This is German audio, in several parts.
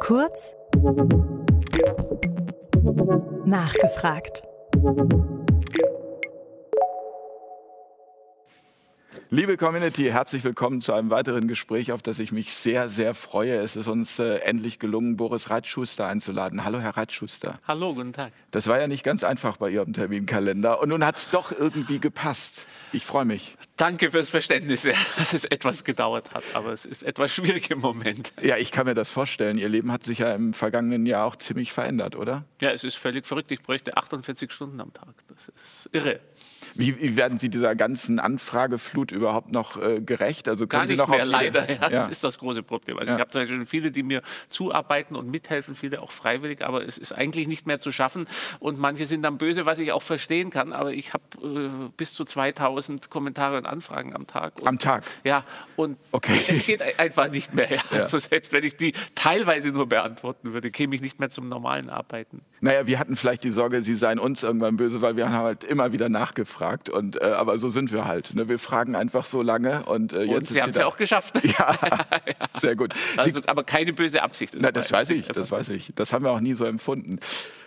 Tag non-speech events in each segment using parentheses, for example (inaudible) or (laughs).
Kurz nachgefragt. Liebe Community, herzlich willkommen zu einem weiteren Gespräch, auf das ich mich sehr, sehr freue. Es ist uns äh, endlich gelungen, Boris Reitschuster einzuladen. Hallo, Herr Reitschuster. Hallo, guten Tag. Das war ja nicht ganz einfach bei Ihrem Terminkalender und nun hat es doch irgendwie gepasst. Ich freue mich. Danke fürs Verständnis, (laughs) dass es etwas gedauert hat, aber es ist etwas schwierig im Moment. Ja, ich kann mir das vorstellen. Ihr Leben hat sich ja im vergangenen Jahr auch ziemlich verändert, oder? Ja, es ist völlig verrückt. Ich bräuchte 48 Stunden am Tag. Das ist irre. Wie, wie werden Sie dieser ganzen Anfrageflut überhaupt noch äh, gerecht? Also Gar nicht mehr, leider. Ja, ja. Das ist das große Problem. Also ja. ich habe zum Beispiel viele, die mir zuarbeiten und mithelfen, viele auch freiwillig, aber es ist eigentlich nicht mehr zu schaffen. Und manche sind dann böse, was ich auch verstehen kann. Aber ich habe äh, bis zu 2000 Kommentare und Anfragen am Tag. Und, am Tag? Ja, und okay. es geht einfach nicht mehr. Ja. Also selbst wenn ich die teilweise nur beantworten würde, käme ich nicht mehr zum normalen Arbeiten. Naja, wir hatten vielleicht die Sorge, Sie seien uns irgendwann böse, weil wir haben halt immer wieder nachgefragt. Und, äh, aber so sind wir halt. Ne? Wir fragen einfach so lange. Und, äh, jetzt und Sie haben es ja auch geschafft. (laughs) (laughs) Ja, sehr gut. Also, aber keine böse Absicht. Na, das weiß ich, das weiß ich. Das haben wir auch nie so empfunden.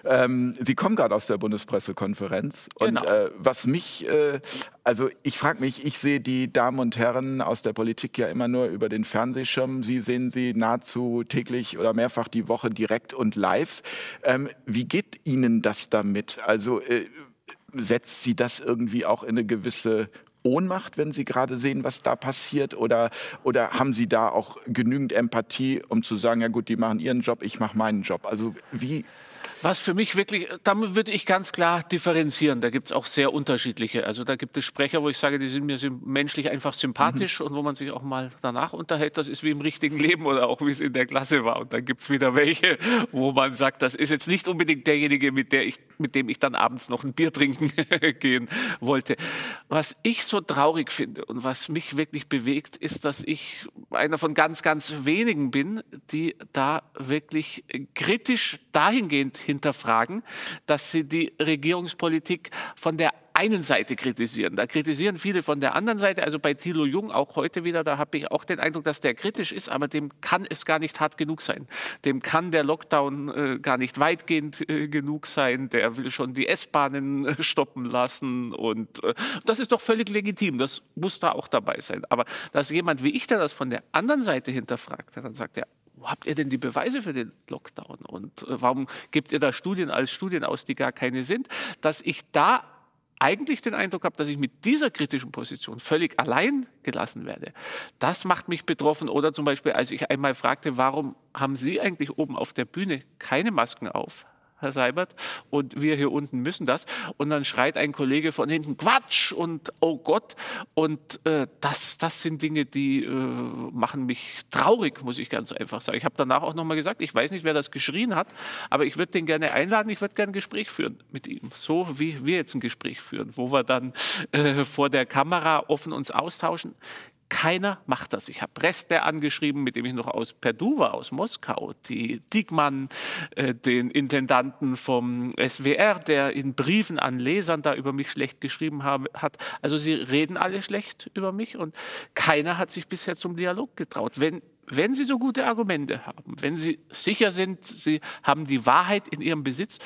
Ähm, Sie kommen gerade aus der Bundespressekonferenz. Und genau. äh, was mich, äh, also ich frage mich, ich sehe die Damen und Herren aus der Politik ja immer nur über den Fernsehschirm. Sie sehen sie nahezu täglich oder mehrfach die Woche direkt und live. Ähm, wie geht Ihnen das damit? Also äh, setzt Sie das irgendwie auch in eine gewisse Ohnmacht, wenn Sie gerade sehen, was da passiert? Oder, oder haben Sie da auch genügend Empathie, um zu sagen, ja gut, die machen ihren Job, ich mache meinen Job? Also wie was für mich wirklich, da würde ich ganz klar differenzieren. Da gibt es auch sehr unterschiedliche. Also da gibt es Sprecher, wo ich sage, die sind mir menschlich einfach sympathisch mhm. und wo man sich auch mal danach unterhält. Das ist wie im richtigen Leben oder auch wie es in der Klasse war. Und dann gibt es wieder welche, wo man sagt, das ist jetzt nicht unbedingt derjenige, mit, der ich, mit dem ich dann abends noch ein Bier trinken (laughs) gehen wollte. Was ich so traurig finde und was mich wirklich bewegt, ist, dass ich einer von ganz, ganz wenigen bin, die da wirklich kritisch dahingehend hinterfragen, dass sie die Regierungspolitik von der einen Seite kritisieren. Da kritisieren viele von der anderen Seite. Also bei Thilo Jung auch heute wieder, da habe ich auch den Eindruck, dass der kritisch ist, aber dem kann es gar nicht hart genug sein. Dem kann der Lockdown äh, gar nicht weitgehend äh, genug sein. Der will schon die S-Bahnen äh, stoppen lassen und äh, das ist doch völlig legitim. Das muss da auch dabei sein. Aber dass jemand wie ich, der das von der anderen Seite hinterfragt, dann sagt er, wo habt ihr denn die Beweise für den Lockdown? Und äh, warum gebt ihr da Studien als Studien aus, die gar keine sind? Dass ich da eigentlich den Eindruck habe, dass ich mit dieser kritischen Position völlig allein gelassen werde. Das macht mich betroffen. Oder zum Beispiel, als ich einmal fragte, warum haben Sie eigentlich oben auf der Bühne keine Masken auf? Herr Seibert, und wir hier unten müssen das. Und dann schreit ein Kollege von hinten, Quatsch und oh Gott. Und äh, das, das sind Dinge, die äh, machen mich traurig, muss ich ganz einfach sagen. Ich habe danach auch nochmal gesagt, ich weiß nicht, wer das geschrien hat, aber ich würde den gerne einladen, ich würde gerne ein Gespräch führen mit ihm. So wie wir jetzt ein Gespräch führen, wo wir dann äh, vor der Kamera offen uns austauschen. Keiner macht das. Ich habe Reste angeschrieben, mit dem ich noch aus Perdu war, aus Moskau, die Diekmann, äh, den Intendanten vom SWR, der in Briefen an Lesern da über mich schlecht geschrieben habe, hat. Also sie reden alle schlecht über mich und keiner hat sich bisher zum Dialog getraut. Wenn wenn Sie so gute Argumente haben, wenn Sie sicher sind, Sie haben die Wahrheit in Ihrem Besitz,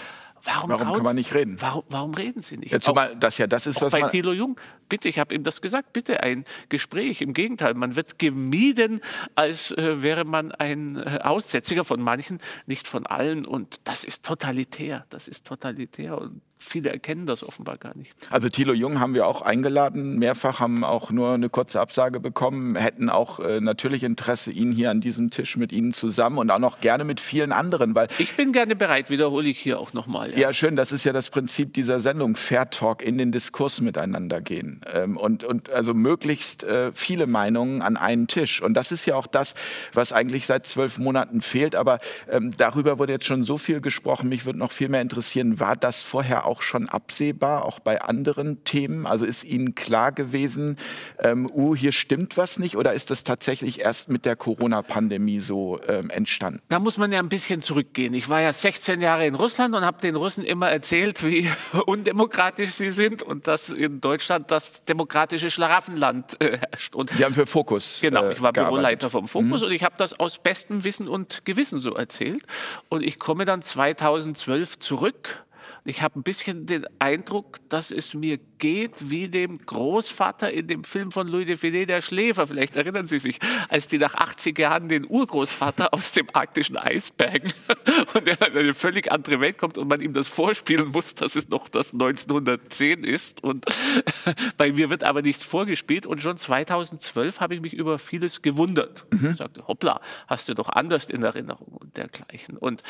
Warum, warum kann man nicht reden? Warum, warum reden Sie nicht? Ja, zumal das ja das ist, was bei man Thilo Jung. Bitte, ich habe ihm das gesagt. Bitte ein Gespräch. Im Gegenteil, man wird gemieden, als äh, wäre man ein äh, Aussätziger von manchen, nicht von allen. Und das ist totalitär. Das ist totalitär. Und viele erkennen das offenbar gar nicht. Also Thilo Jung haben wir auch eingeladen, mehrfach haben auch nur eine kurze Absage bekommen, hätten auch äh, natürlich Interesse, ihn hier an diesem Tisch mit Ihnen zusammen und auch noch gerne mit vielen anderen, weil ich bin gerne bereit, wiederhole ich hier auch nochmal. Ja. ja, schön, das ist ja das Prinzip dieser Sendung, Fair Talk, in den Diskurs miteinander gehen ähm, und, und also möglichst äh, viele Meinungen an einen Tisch und das ist ja auch das, was eigentlich seit zwölf Monaten fehlt, aber ähm, darüber wurde jetzt schon so viel gesprochen, mich würde noch viel mehr interessieren, war das vorher auch schon absehbar, auch bei anderen Themen? Also ist Ihnen klar gewesen, ähm, uh, hier stimmt was nicht oder ist das tatsächlich erst mit der Corona-Pandemie so ähm, entstanden? Da muss man ja ein bisschen zurückgehen. Ich war ja 16 Jahre in Russland und habe den Russen immer erzählt, wie (laughs) undemokratisch sie sind und dass in Deutschland das das demokratische Schlaraffenland äh, herrscht. Und Sie haben für Fokus. Genau, ich war Büroleiter vom Fokus mhm. und ich habe das aus bestem Wissen und Gewissen so erzählt. Und ich komme dann 2012 zurück ich habe ein bisschen den Eindruck, dass es mir geht wie dem Großvater in dem Film von Louis de Finet, der Schläfer. Vielleicht erinnern Sie sich, als die nach 80 Jahren den Urgroßvater (laughs) aus dem arktischen Eis bergen (laughs) und er in eine völlig andere Welt kommt und man ihm das vorspielen muss, dass es noch das 1910 ist. Und (laughs) bei mir wird aber nichts vorgespielt. Und schon 2012 habe ich mich über vieles gewundert. Mhm. Ich sagte, hoppla, hast du doch anders in Erinnerung und dergleichen. Und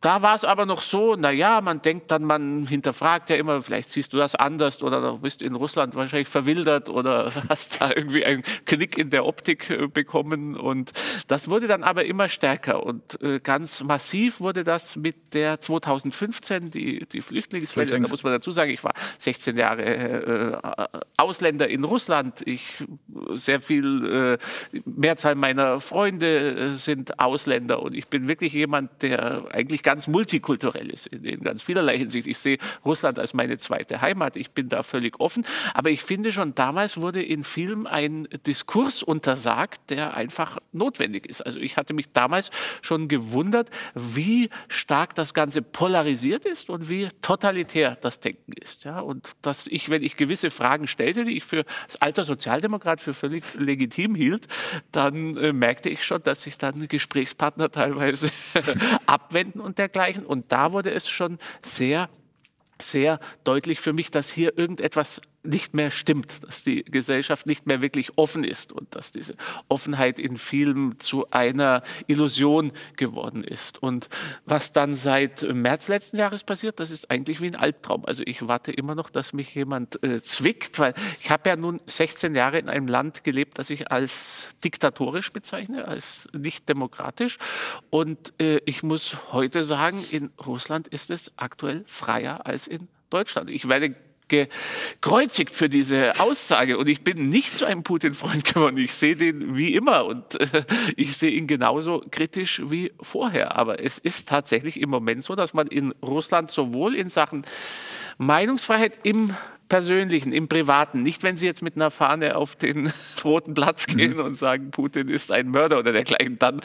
da war es aber noch so, naja, man denkt dann, man hinterfragt ja immer, vielleicht siehst du das anders oder du bist in Russland wahrscheinlich verwildert oder (laughs) hast da irgendwie einen Knick in der Optik äh, bekommen. Und das wurde dann aber immer stärker und äh, ganz massiv wurde das mit der 2015, die, die Flüchtlingswelle. Flüchtlings. Da muss man dazu sagen, ich war 16 Jahre äh, Ausländer in Russland. Ich sehr viel, äh, Mehrzahl meiner Freunde sind Ausländer und ich bin wirklich jemand, der eigentlich ganz multikulturell ist in, in ganz vielerlei Hinsicht. Ich sehe Russland als meine zweite Heimat. Ich bin da völlig offen. Aber ich finde schon damals wurde in Filmen ein Diskurs untersagt, der einfach notwendig ist. Also ich hatte mich damals schon gewundert, wie stark das Ganze polarisiert ist und wie totalitär das Denken ist. Ja, und dass ich, wenn ich gewisse Fragen stellte, die ich für als alter Sozialdemokrat für völlig legitim hielt, dann äh, merkte ich schon, dass sich dann Gesprächspartner (laughs) teilweise abwenden und dergleichen. Und da wurde es schon sehr sehr deutlich für mich, dass hier irgendetwas nicht mehr stimmt, dass die Gesellschaft nicht mehr wirklich offen ist und dass diese Offenheit in vielen zu einer Illusion geworden ist. Und was dann seit März letzten Jahres passiert, das ist eigentlich wie ein Albtraum. Also ich warte immer noch, dass mich jemand äh, zwickt, weil ich habe ja nun 16 Jahre in einem Land gelebt, das ich als diktatorisch bezeichne, als nicht demokratisch. Und äh, ich muss heute sagen, in Russland ist es aktuell freier als in Deutschland. Ich werde gekreuzigt für diese Aussage. Und ich bin nicht zu einem Putin-Freund (laughs) geworden. Ich sehe den wie immer und äh, ich sehe ihn genauso kritisch wie vorher. Aber es ist tatsächlich im Moment so, dass man in Russland sowohl in Sachen Meinungsfreiheit im Persönlichen, im Privaten. Nicht, wenn Sie jetzt mit einer Fahne auf den (laughs) Roten Platz mhm. gehen mhm. und sagen, Putin ist ein Mörder oder dergleichen dann.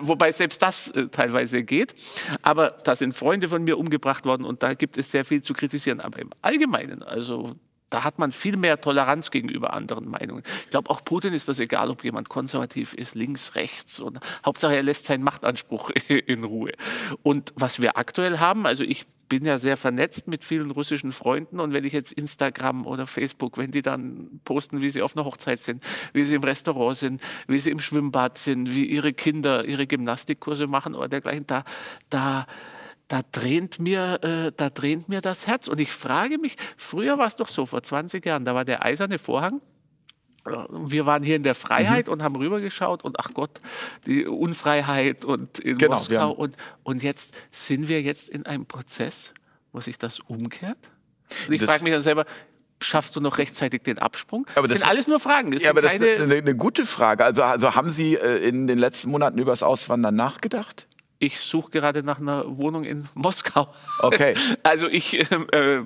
Wobei selbst das äh, teilweise geht. Aber da sind Freunde von mir umgebracht worden und da gibt es sehr viel zu kritisieren. Aber im Allgemeinen, also da hat man viel mehr Toleranz gegenüber anderen Meinungen. Ich glaube, auch Putin ist das egal, ob jemand konservativ ist, links, rechts. Und Hauptsache, er lässt seinen Machtanspruch (laughs) in Ruhe. Und was wir aktuell haben, also ich bin ja sehr vernetzt mit vielen russischen Freunden und wenn ich jetzt Instagram oder Facebook, wenn die dann posten, wie sie auf einer Hochzeit sind, wie sie im Restaurant sind, wie sie im Schwimmbad sind, wie ihre Kinder ihre Gymnastikkurse machen oder dergleichen, da, da, da drehnt mir, äh, da drehnt mir das Herz. Und ich frage mich, früher war es doch so, vor 20 Jahren, da war der eiserne Vorhang. Wir waren hier in der Freiheit mhm. und haben rübergeschaut und ach Gott, die Unfreiheit und in genau, Moskau. Und, und jetzt sind wir jetzt in einem Prozess, wo sich das umkehrt. Und ich frage mich dann selber, schaffst du noch rechtzeitig den Absprung? Aber das, das sind alles nur Fragen. Das ja, aber das ist eine, eine, gute Frage. Also, also haben Sie äh, in den letzten Monaten über das Auswandern nachgedacht? Ich suche gerade nach einer Wohnung in Moskau. Okay. (laughs) Also ich äh,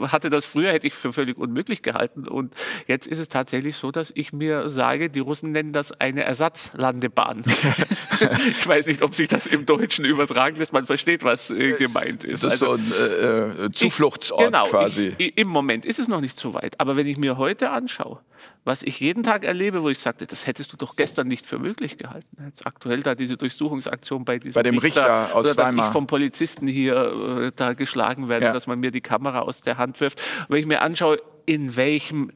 hatte das früher, hätte ich für völlig unmöglich gehalten. Und jetzt ist es tatsächlich so, dass ich mir sage, die Russen nennen das eine Ersatzlandebahn. (laughs) (laughs) ich weiß nicht, ob sich das im Deutschen übertragen lässt. Man versteht, was äh, gemeint ist. Das ist also, so ein äh, äh Zufluchtsort ich, genau, quasi. Ich, Im Moment ist es noch nicht so weit. Aber wenn ich mir heute anschaue, was ich jeden Tag erlebe, wo ich sagte, das hättest du doch gestern nicht für möglich gehalten. Jetzt aktuell da diese Durchsuchungsaktion bei diesem bei dem Richter, Richter aus oder dass ich vom Polizisten hier äh, da geschlagen werde, ja. dass man mir die Kamera aus der Hand wirft. Wenn ich mir anschaue, in welchem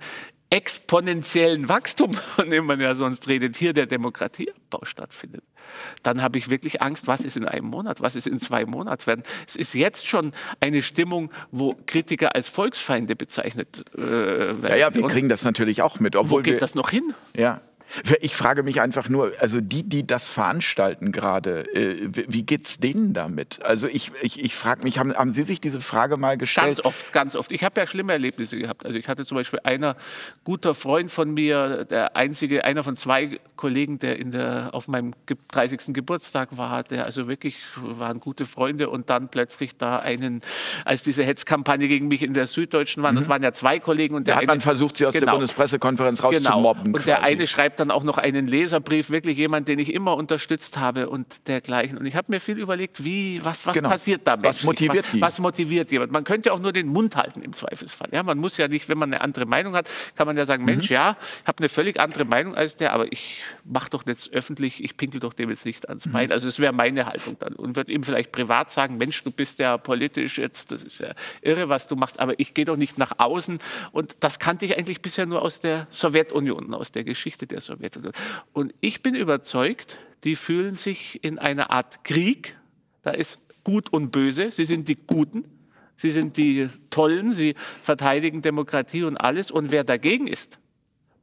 exponentiellen Wachstum, (laughs) von dem man ja sonst redet, hier der Demokratieabbau stattfindet, dann habe ich wirklich Angst, was ist in einem Monat, was ist in zwei Monaten werden. Es ist jetzt schon eine Stimmung, wo Kritiker als Volksfeinde bezeichnet äh, werden. Ja, ja, wir kriegen das natürlich auch mit. Obwohl wo geht wir, das noch hin? Ja, Ich frage mich einfach nur, also die, die das veranstalten gerade, äh, wie geht's denen damit? Also ich, ich, ich frage mich, haben, haben Sie sich diese Frage mal gestellt? Ganz oft, ganz oft. Ich habe ja schlimme Erlebnisse gehabt. Also ich hatte zum Beispiel einer guter Freund von mir, der einzige, einer von zwei Kollegen, der in der auf meinem 30. Geburtstag war, der also wirklich waren gute Freunde und dann plötzlich da einen, als diese Hetzkampagne gegen mich in der Süddeutschen war, mhm. das waren ja zwei Kollegen und der da hat man versucht, sie aus genau, der Bundespressekonferenz rauszumobben. Genau. Und der eine schreibt dann auch noch einen Leserbrief, wirklich jemand, den ich immer unterstützt habe und dergleichen. Und ich habe mir viel überlegt, wie, was, was genau. passiert da Was motiviert was, was, motiviert jemand? Man könnte auch nur den Mund halten im Zweifelsfall. Ja, man muss ja nicht, wenn man eine andere Meinung hat, kann man ja sagen, mhm. Mensch, ja, ich habe eine völlig andere Meinung als der, aber ich mache doch jetzt öffentlich, ich pinkel doch dem jetzt nicht ans mhm. Bein. Mhm. Also es wäre meine Haltung dann und würde ihm vielleicht privat sagen, Mensch, du bist ja politisch jetzt, das ist ja irre, was du machst, aber ich gehe doch nicht nach außen. Und das kannte ich eigentlich bisher nur aus der Sowjetunion, aus der Geschichte der Sowjetunion. Und ich bin überzeugt, die fühlen sich in einer Art Krieg. Da ist Gut und Böse. Sie sind die Guten. Sie sind die Tollen. Sie verteidigen Demokratie und alles. Und wer dagegen ist,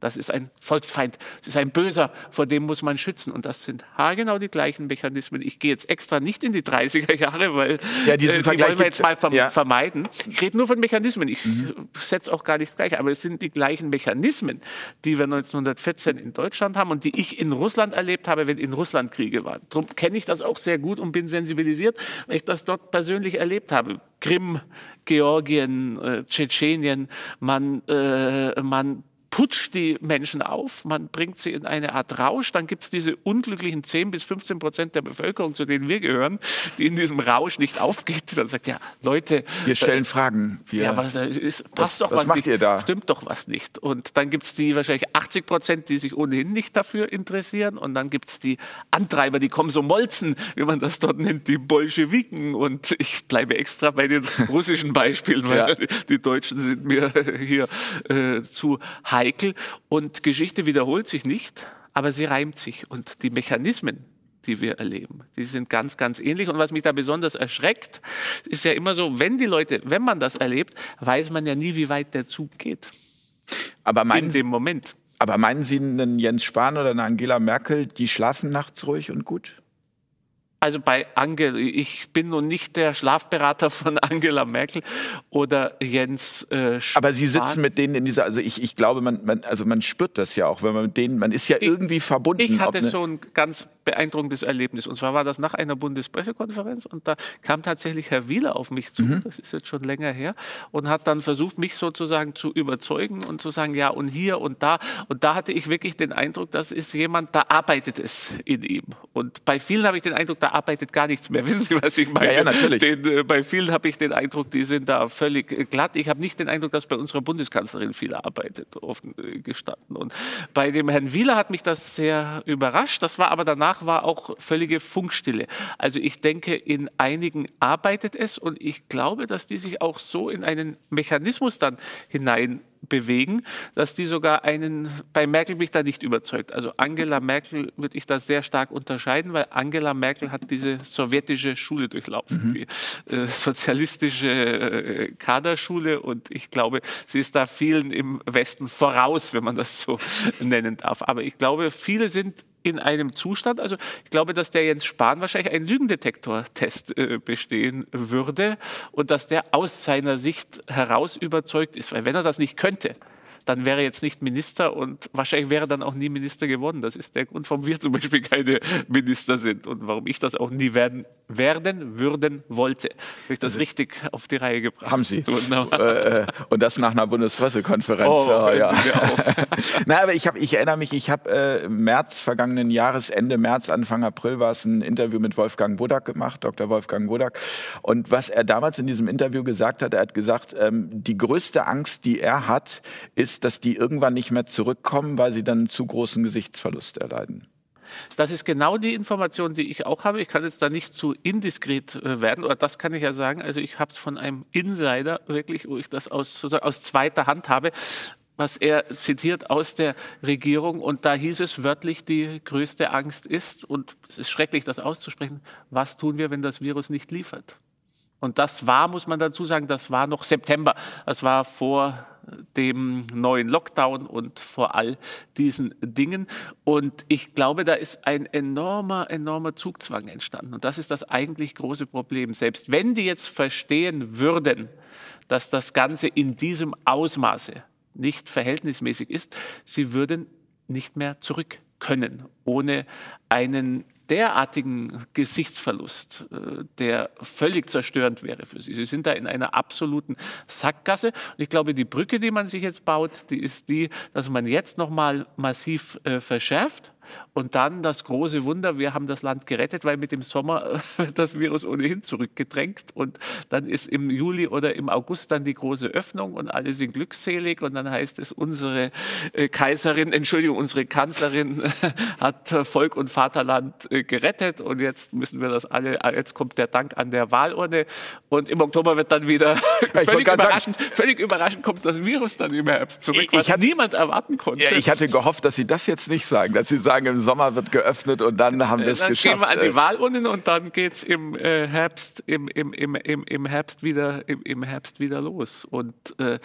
das ist ein Volksfeind, das ist ein Böser, vor dem muss man schützen. Und das sind haargenau die gleichen Mechanismen. Ich gehe jetzt extra nicht in die 30er Jahre, weil ja, diesen äh, die wollen wir jetzt mal verm ja. vermeiden. Ich rede nur von Mechanismen. Ich mhm. setze auch gar nichts gleich, aber es sind die gleichen Mechanismen, die wir 1914 in Deutschland haben und die ich in Russland erlebt habe, wenn in Russland Kriege waren. Darum kenne ich das auch sehr gut und bin sensibilisiert, weil ich das dort persönlich erlebt habe. Krim, Georgien, äh, Tschetschenien, man, äh, man putscht die Menschen auf, man bringt sie in eine Art Rausch, dann gibt es diese unglücklichen 10 bis 15 Prozent der Bevölkerung, zu denen wir gehören, die in diesem Rausch nicht aufgeht. Dann sagt, ja, Leute. Wir stellen äh, Fragen. Wir, ja, was, ist, passt was, doch was, was macht nicht, ihr da? Stimmt doch was nicht. Und dann gibt es die wahrscheinlich 80 Prozent, die sich ohnehin nicht dafür interessieren. Und dann gibt es die Antreiber, die kommen so molzen, wie man das dort nennt, die Bolschewiken. Und ich bleibe extra bei den (laughs) russischen Beispielen, weil ja. die Deutschen sind mir hier äh, zu heiß heikel und Geschichte wiederholt sich nicht, aber sie reimt sich und die Mechanismen, die wir erleben. Die sind ganz, ganz ähnlich. Und was mich da besonders erschreckt, ist ja immer so, wenn die Leute, wenn man das erlebt, weiß man ja nie, wie weit der Zug geht. Aber in dem Moment. Aber meinen Sie einen Jens Spahn oder eine Angela Merkel, die schlafen nachts ruhig und gut? Also bei Angela, ich bin nun nicht der Schlafberater von (laughs) Angela Merkel oder Jens äh, Spahn. Aber Sie sitzen mit denen in dieser, also ich, ich glaube, man, man, also man spürt das ja auch, wenn man mit denen, man ist ja ich, irgendwie verbunden. Ich hatte so ein ganz beeindruckendes Erlebnis und zwar war das nach einer Bundespressekonferenz und da kam tatsächlich Herr Wieler auf mich zu, mhm. das ist jetzt schon länger her, und hat dann versucht, mich sozusagen zu überzeugen und zu sagen, ja und hier und da und da hatte ich wirklich den Eindruck, das ist jemand, da arbeitet es in ihm und bei vielen habe ich den Eindruck, da arbeitet gar nichts mehr. (laughs) Wissen Sie, was ich meine? Ja, ja natürlich. Den, äh, bei vielen habe ich den Eindruck, die sind da völlig äh, glatt. Ich habe nicht den Eindruck, dass bei unserer Bundeskanzlerin viel arbeitet, offen äh, gestanden. Und bei dem Herrn Wieler hat mich das sehr überrascht. Das war aber danach war auch völlige Funkstille. Also ich denke, in einigen arbeitet es und ich glaube, dass die sich auch so in einen Mechanismus dann hinein bewegen, dass die sogar einen, bei Merkel mich da nicht überzeugt. Also Angela Merkel würde ich da sehr stark unterscheiden, weil Angela Merkel hat diese sowjetische Schule durchlaufen, mhm. die äh, sozialistische äh, Kaderschule und ich glaube, sie ist da vielen im Westen voraus, wenn man das so (laughs) nennen darf. Aber ich glaube, viele sind in einem Zustand, also ich glaube, dass der Jens Spahn wahrscheinlich einen Lügendetektor-Test äh, bestehen würde und dass der aus seiner Sicht heraus überzeugt ist, weil wenn er das nicht könnte, dann wäre er jetzt nicht Minister und wahrscheinlich wäre er dann auch nie Minister geworden. Das ist der Grund, warum wir zum Beispiel keine Minister sind und warum ich das auch nie werden, werden würden wollte. Habe ich das also, richtig auf die Reihe gebracht? Haben Sie. Äh, äh, und das nach einer Bundespressekonferenz. Oh, ja, ja. (laughs) Na, aber ich, hab, ich erinnere mich, ich habe äh, März vergangenen Jahres, Ende März, Anfang April war es ein Interview mit Wolfgang Budak gemacht, Dr. Wolfgang Budak. Und was er damals in diesem Interview gesagt hat, er hat gesagt, ähm, die größte Angst, die er hat, ist, ist, dass die irgendwann nicht mehr zurückkommen, weil sie dann einen zu großen Gesichtsverlust erleiden. Das ist genau die Information, die ich auch habe. Ich kann jetzt da nicht zu indiskret äh, werden, oder das kann ich ja sagen. Also ich habe es von einem Insider wirklich, wo ich das aus, aus zweiter Hand habe, was er zitiert aus der Regierung. Und da hieß es wörtlich, die größte Angst ist, und es ist schrecklich, das auszusprechen, was tun wir, wenn das Virus nicht liefert? Und das war, muss man dazu sagen, das war noch September. Das war vor dem neuen Lockdown und vor all diesen Dingen. Und ich glaube, da ist ein enormer, enormer Zugzwang entstanden. Und das ist das eigentlich große Problem. Selbst wenn die jetzt verstehen würden, dass das Ganze in diesem Ausmaße nicht verhältnismäßig ist, sie würden nicht mehr zurück können, ohne einen derartigen Gesichtsverlust, äh, der völlig zerstörend wäre für sie. Sie sind da in einer absoluten Sackgasse. Und ich glaube, die Brücke, die man sich jetzt baut, die ist die, dass man jetzt noch mal massiv äh, verschärft und dann das große Wunder, wir haben das Land gerettet, weil mit dem Sommer (laughs) wird das Virus ohnehin zurückgedrängt. Und dann ist im Juli oder im August dann die große Öffnung und alle sind glückselig. Und dann heißt es, unsere äh, Kaiserin, Entschuldigung, unsere Kanzlerin (laughs) hat Volk und Vaterland äh, gerettet. Und jetzt müssen wir das alle, jetzt kommt der Dank an der Wahlurne. Und im Oktober wird dann wieder (laughs) völlig überraschend, sagen, völlig überraschend kommt das Virus dann im Herbst zurück, ich, was ich hatte, niemand erwarten konnte. Ja, ich hatte gehofft, dass Sie das jetzt nicht sagen, dass Sie sagen, im Sommer wird geöffnet und dann haben wir es geschafft. Dann gehen wir an die Wahlurnen und dann geht es im, äh, Herbst, im, im, im, im, im, Herbst wieder, im, im Herbst wieder los. Und äh,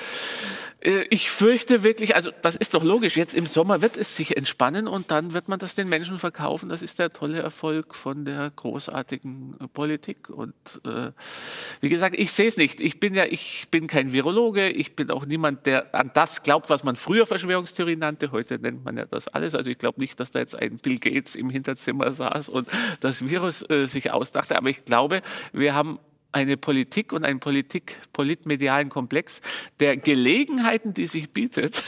äh, ich fürchte wirklich, also das ist doch logisch, jetzt im Sommer wird es sich entspannen und dann wird man das den Menschen verkaufen. Das ist der tolle Erfolg von der großartigen äh, Politik. Und äh, wie gesagt, ich sehe es nicht. Ich bin ja, ich bin kein Virologe, ich bin auch niemand, der an das glaubt, was man früher Verschwörungstheorie nannte. Heute nennt man ja das alles. Also ich glaube nicht, dass da jetzt ein Bill Gates im Hinterzimmer saß und das Virus äh, sich ausdachte. Aber ich glaube, wir haben eine Politik und einen Politik, politmedialen Komplex, der Gelegenheiten, die sich bietet,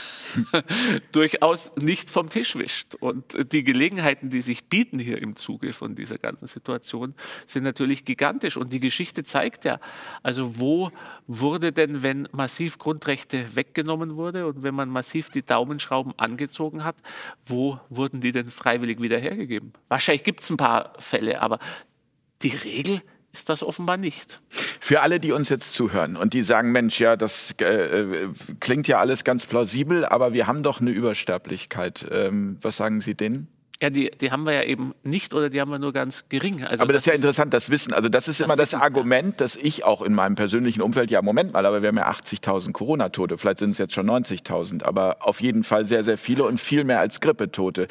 (laughs) durchaus nicht vom Tisch wischt. Und die Gelegenheiten, die sich bieten hier im Zuge von dieser ganzen Situation, sind natürlich gigantisch. Und die Geschichte zeigt ja, also wo wurde denn, wenn massiv Grundrechte weggenommen wurde und wenn man massiv die Daumenschrauben angezogen hat, wo wurden die denn freiwillig wieder hergegeben? Wahrscheinlich gibt es ein paar Fälle, aber die Regel ist das offenbar nicht. Für alle, die uns jetzt zuhören und die sagen, Mensch, ja, das äh, äh, klingt ja alles ganz plausibel, aber wir haben doch eine Übersterblichkeit. Ähm, was sagen Sie denen? Ja, die, die haben wir ja eben nicht oder die haben wir nur ganz gering. Also aber das, das ist ja interessant, das Wissen. Also das ist das immer das Wissen, Argument, ja. dass ich auch in meinem persönlichen Umfeld, ja, Moment mal, aber wir haben ja 80.000 Corona-Tote, vielleicht sind es jetzt schon 90.000, aber auf jeden Fall sehr, sehr viele und viel mehr als Grippetote.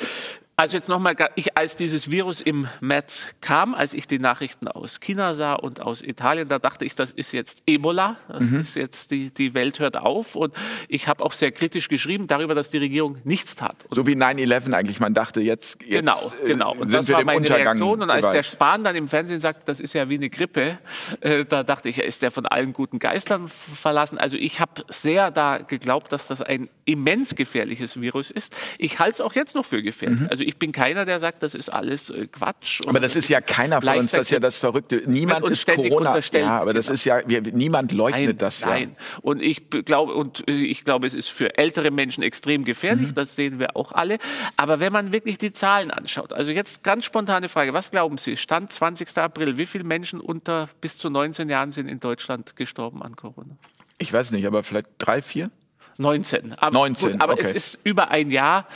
Also jetzt nochmal, als dieses Virus im März kam, als ich die Nachrichten aus China sah und aus Italien, da dachte ich, das ist jetzt Ebola, das mhm. ist jetzt die, die Welt hört auf. Und ich habe auch sehr kritisch geschrieben darüber, dass die Regierung nichts tat. Und so wie 9-11 eigentlich, man dachte jetzt, jetzt genau, äh, genau. Und das war meine Untergang Reaktion. Und als gewalt. der Spahn dann im Fernsehen sagt, das ist ja wie eine Grippe, äh, da dachte ich, ist der von allen guten Geistern verlassen. Also ich habe sehr da geglaubt, dass das ein immens gefährliches Virus ist. Ich halte es auch jetzt noch für gefährlich. Mhm. Also ich bin keiner, der sagt, das ist alles äh, Quatsch. Aber das ist ja keiner von uns, das ist ja das Verrückte. Niemand ist Corona. Ja, aber genau. das ist ja, wir, niemand leugnet nein, das ja. Nein. Und ich glaube, und äh, ich glaube, es ist für ältere Menschen extrem gefährlich. Mhm. Das sehen wir auch alle. Aber wenn man wirklich die Zahlen anschaut, also jetzt ganz spontane Frage, was glauben Sie? Stand 20. April, wie viele Menschen unter bis zu 19 Jahren sind in Deutschland gestorben an Corona? Ich weiß nicht, aber vielleicht drei, vier? 19. Aber, 19, gut, aber okay. es ist über ein Jahr.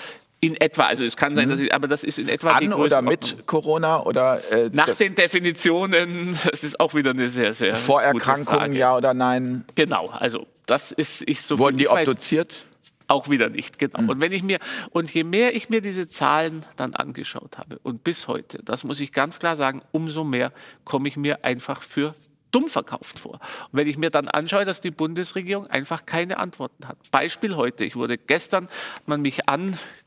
In etwa, also es kann sein, mhm. dass ich, aber das ist in etwa An die oder mit Corona oder äh, nach den Definitionen, (laughs) das ist auch wieder eine sehr sehr Vorerkrankungen ja oder nein? Genau, also das ist ich so wurden die obduziert? Auch wieder nicht, genau. Mhm. Und wenn ich mir und je mehr ich mir diese Zahlen dann angeschaut habe und bis heute, das muss ich ganz klar sagen, umso mehr komme ich mir einfach für dumm verkauft vor. Und wenn ich mir dann anschaue, dass die Bundesregierung einfach keine Antworten hat. Beispiel heute, ich wurde gestern, man mich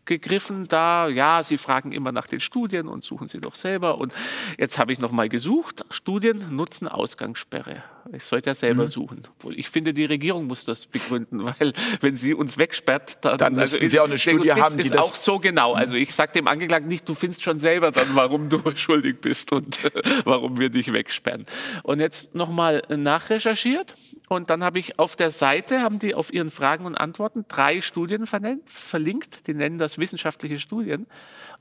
angegriffen, da, ja, Sie fragen immer nach den Studien und suchen Sie doch selber. Und jetzt habe ich nochmal gesucht, Studien nutzen Ausgangssperre. Ich sollte ja selber mhm. suchen. Ich finde, die Regierung muss das begründen, (laughs) weil wenn sie uns wegsperrt, dann, dann müssen also, sie auch eine Studie haben, die ist das auch so genau. Also ich sage dem Angeklagten nicht, du findest schon selber dann, warum du (laughs) schuldig bist und äh, warum wir dich wegsperren. Und jetzt nochmal nachrecherchiert und dann habe ich auf der Seite, haben die auf ihren Fragen und Antworten drei Studien verlinkt, die nennen das wissenschaftliche Studien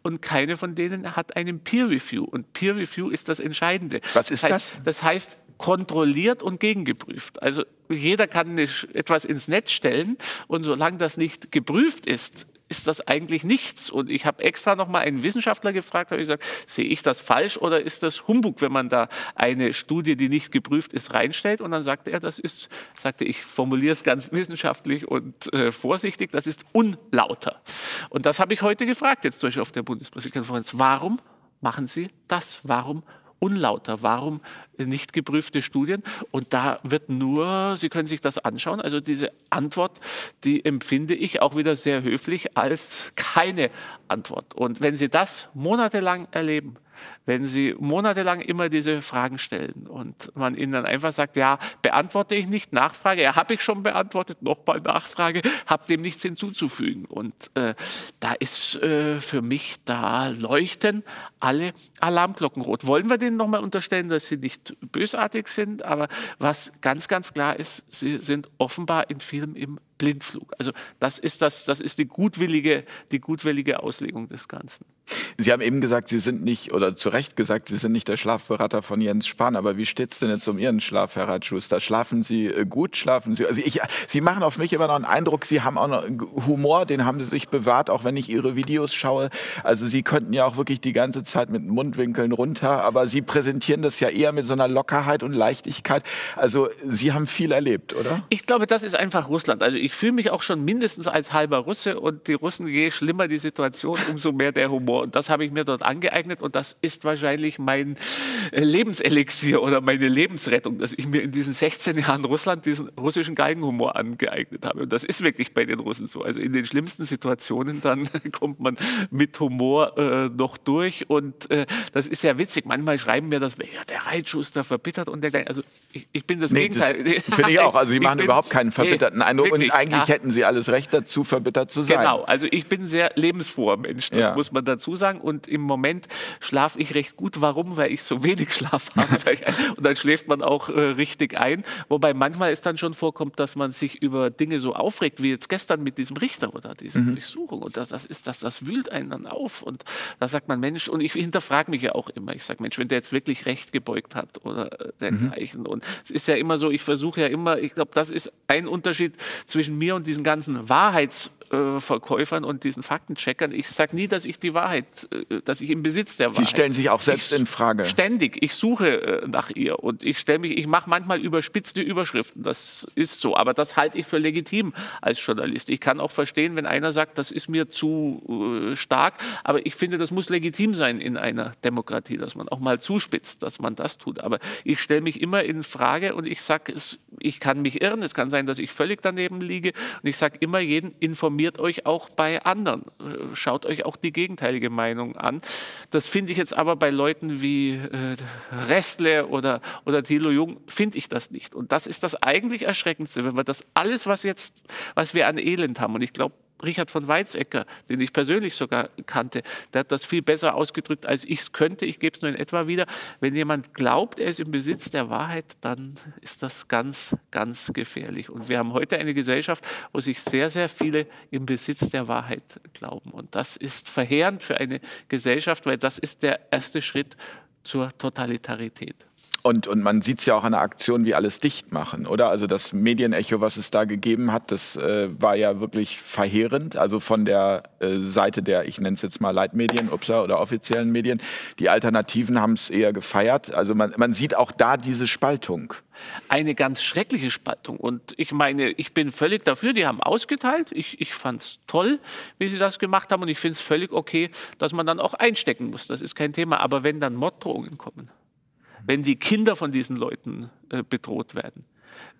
und keine von denen hat einen Peer Review. Und Peer Review ist das Entscheidende. Was ist das? Heißt, das? das heißt, kontrolliert und gegengeprüft. Also jeder kann etwas ins Netz stellen und solange das nicht geprüft ist, ist das eigentlich nichts. Und ich habe extra noch mal einen Wissenschaftler gefragt, habe ich gesagt, sehe ich das falsch oder ist das Humbug, wenn man da eine Studie, die nicht geprüft ist, reinstellt? Und dann sagte er, das ist, sagte ich, formuliere es ganz wissenschaftlich und äh, vorsichtig, das ist unlauter. Und das habe ich heute gefragt, jetzt zum Beispiel auf der Bundespressekonferenz. Warum machen Sie das? Warum unlauter? Warum nicht geprüfte Studien? Und da wird nur, Sie können sich das anschauen, also diese Antwort, die empfinde ich auch wieder sehr höflich als keine Antwort. Und wenn Sie das monatelang erleben, wenn Sie monatelang immer diese Fragen stellen und man Ihnen dann einfach sagt, ja, beantworte ich nicht, Nachfrage, ja, habe ich schon beantwortet, nochmal Nachfrage, habe dem nichts hinzuzufügen. Und äh, da ist äh, für mich, da leuchten alle Alarmglocken rot. Wollen wir denen nochmal unterstellen, dass sie nicht bösartig sind, aber was ganz, ganz klar ist, sie sind offenbar in vielem im Blindflug. Also das ist, das, das ist die, gutwillige, die gutwillige Auslegung des Ganzen. Sie haben eben gesagt, Sie sind nicht, oder zu Recht gesagt, Sie sind nicht der Schlafberater von Jens Spahn. Aber wie steht es denn jetzt um Ihren Schlaf, Herr Schuster? Schlafen Sie äh, gut? Schlafen Sie? Also ich, Sie machen auf mich immer noch einen Eindruck, Sie haben auch noch Humor, den haben Sie sich bewahrt, auch wenn ich Ihre Videos schaue. Also Sie könnten ja auch wirklich die ganze Zeit mit Mundwinkeln runter, aber Sie präsentieren das ja eher mit so einer Lockerheit und Leichtigkeit. Also Sie haben viel erlebt, oder? Ich glaube, das ist einfach Russland. Also ich fühle mich auch schon mindestens als halber Russe und die Russen, je schlimmer die Situation, umso mehr der Humor. Und das habe ich mir dort angeeignet und das ist wahrscheinlich mein äh, Lebenselixier oder meine Lebensrettung, dass ich mir in diesen 16 Jahren Russland diesen russischen Galgenhumor angeeignet habe. Und das ist wirklich bei den Russen so. Also in den schlimmsten Situationen dann (laughs) kommt man mit Humor äh, noch durch und äh, das ist ja witzig. Manchmal schreiben mir das, ja, der Reitschuster verbittert und der Also ich, ich bin das nee, Gegenteil. (laughs) Finde ich auch. Also Sie machen überhaupt keinen verbitterten nee, Eindruck wirklich, eigentlich ja. hätten Sie alles Recht dazu, verbittert zu sein. Genau. Also ich bin sehr lebensfroher Mensch. Das ja. muss man dazu sagen. Und im Moment schlafe ich recht gut. Warum? Weil ich so wenig (laughs) Schlaf habe. und dann schläft man auch äh, richtig ein. Wobei manchmal es dann schon vorkommt, dass man sich über Dinge so aufregt, wie jetzt gestern mit diesem Richter oder dieser mhm. Durchsuchung. Und das, das ist das, das wühlt einen dann auf. Und da sagt man, Mensch, und ich hinterfrage mich ja auch immer. Ich sage, Mensch, wenn der jetzt wirklich Recht gebeugt hat oder äh, dergleichen. Mhm. Und es ist ja immer so, ich versuche ja immer, ich glaube, das ist ein Unterschied zwischen mir und diesen ganzen Wahrheits- Verkäufern und diesen Faktencheckern. Ich sage nie, dass ich die Wahrheit, äh, dass ich im Besitz der Wahrheit. Sie stellen sich auch selbst ich, in Frage. Ständig. Ich suche äh, nach ihr und ich stelle mich, ich mache manchmal überspitzte Überschriften. Das ist so, aber das halte ich für legitim als Journalist. Ich kann auch verstehen, wenn einer sagt, das ist mir zu äh, stark, aber ich finde, das muss legitim sein in einer Demokratie, dass man auch mal zuspitzt, dass man das tut. Aber ich stelle mich immer in Frage und ich sage, ich kann mich irren. Es kann sein, dass ich völlig daneben liege und ich sage immer jeden informieren informiert euch auch bei anderen. Schaut euch auch die gegenteilige Meinung an. Das finde ich jetzt aber bei Leuten wie äh, Restle oder, oder Thilo Jung, finde ich das nicht. Und das ist das eigentlich Erschreckendste, wenn wir das alles, was jetzt, was wir an Elend haben, und ich glaube, Richard von Weizsäcker, den ich persönlich sogar kannte, der hat das viel besser ausgedrückt, als ich es könnte. Ich gebe es nur in etwa wieder. Wenn jemand glaubt, er ist im Besitz der Wahrheit, dann ist das ganz, ganz gefährlich. Und wir haben heute eine Gesellschaft, wo sich sehr, sehr viele im Besitz der Wahrheit glauben. Und das ist verheerend für eine Gesellschaft, weil das ist der erste Schritt zur Totalitarität. Und, und man sieht es ja auch an der Aktion, wie alles dicht machen, oder? Also das Medienecho, was es da gegeben hat, das äh, war ja wirklich verheerend. Also von der äh, Seite der, ich nenne es jetzt mal Leitmedien, UPSA oder offiziellen Medien. Die Alternativen haben es eher gefeiert. Also man, man sieht auch da diese Spaltung. Eine ganz schreckliche Spaltung. Und ich meine, ich bin völlig dafür, die haben ausgeteilt. Ich, ich fand es toll, wie sie das gemacht haben. Und ich finde es völlig okay, dass man dann auch einstecken muss. Das ist kein Thema. Aber wenn dann Morddrohungen kommen, wenn die Kinder von diesen Leuten äh, bedroht werden,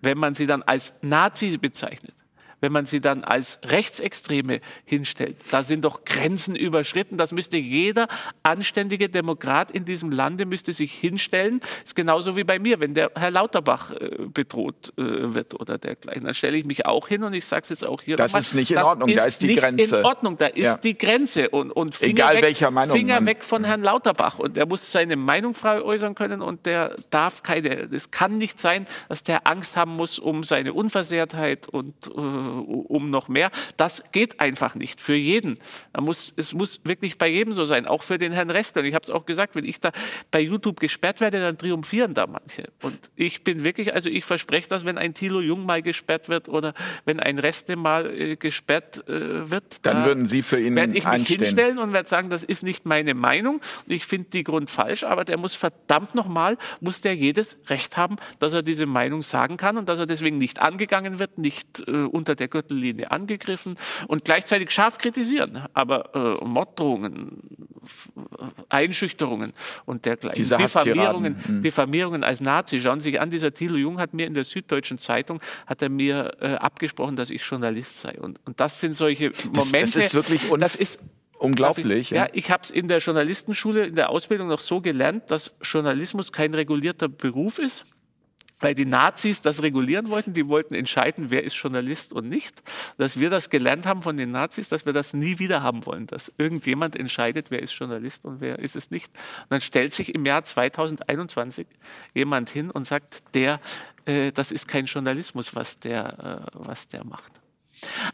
wenn man sie dann als Nazi bezeichnet, wenn man sie dann als Rechtsextreme hinstellt. Da sind doch Grenzen überschritten. Das müsste jeder anständige Demokrat in diesem Lande müsste sich hinstellen. Das ist genauso wie bei mir, wenn der Herr Lauterbach äh, bedroht äh, wird oder dergleichen. Dann stelle ich mich auch hin und ich sage es jetzt auch hier. Das nochmal, ist nicht in Ordnung, ist da ist die nicht Grenze. in Ordnung, da ist ja. die Grenze. Und, und Finger, Egal weg, welcher Meinung Finger man. weg von Herrn Lauterbach. Und der muss seine Meinung frei äußern können und der darf keine, es kann nicht sein, dass der Angst haben muss um seine Unversehrtheit und äh, um noch mehr. Das geht einfach nicht für jeden. Muss, es muss wirklich bei jedem so sein, auch für den Herrn Restler. Und ich habe es auch gesagt, wenn ich da bei YouTube gesperrt werde, dann triumphieren da manche. Und ich bin wirklich, also ich verspreche das, wenn ein Thilo Jung mal gesperrt wird oder wenn ein Reste mal äh, gesperrt äh, wird, dann da würden Sie für ihn werde ich mich einstehen. hinstellen und werde sagen, das ist nicht meine Meinung. Und ich finde die Grund falsch, aber der muss verdammt nochmal, muss der jedes Recht haben, dass er diese Meinung sagen kann und dass er deswegen nicht angegangen wird, nicht äh, unter der Gürtellinie angegriffen und gleichzeitig scharf kritisieren. Aber äh, Morddrohungen, Einschüchterungen und dergleichen, Diese Diffamierungen, mhm. Diffamierungen als Nazi. Schauen Sie sich an, dieser Thilo Jung hat mir in der Süddeutschen Zeitung hat er mir äh, abgesprochen, dass ich Journalist sei. Und, und das sind solche Momente. Das, das ist wirklich das ist unglaublich. Ich, ja, ich habe es in der Journalistenschule, in der Ausbildung noch so gelernt, dass Journalismus kein regulierter Beruf ist weil die Nazis das regulieren wollten. Die wollten entscheiden, wer ist Journalist und nicht. Dass wir das gelernt haben von den Nazis, dass wir das nie wieder haben wollen, dass irgendjemand entscheidet, wer ist Journalist und wer ist es nicht. Und dann stellt sich im Jahr 2021 jemand hin und sagt, der, äh, das ist kein Journalismus, was der, äh, was der macht.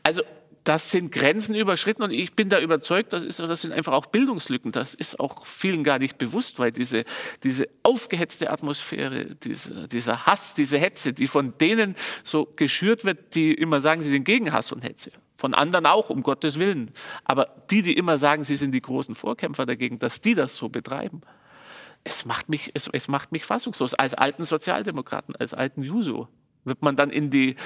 Also das sind Grenzen überschritten und ich bin da überzeugt, das, ist, das sind einfach auch Bildungslücken. Das ist auch vielen gar nicht bewusst, weil diese, diese aufgehetzte Atmosphäre, diese, dieser Hass, diese Hetze, die von denen so geschürt wird, die immer sagen, sie sind gegen Hass und Hetze. Von anderen auch, um Gottes Willen. Aber die, die immer sagen, sie sind die großen Vorkämpfer dagegen, dass die das so betreiben, es macht mich, es, es macht mich fassungslos. Als alten Sozialdemokraten, als alten Juso wird man dann in die,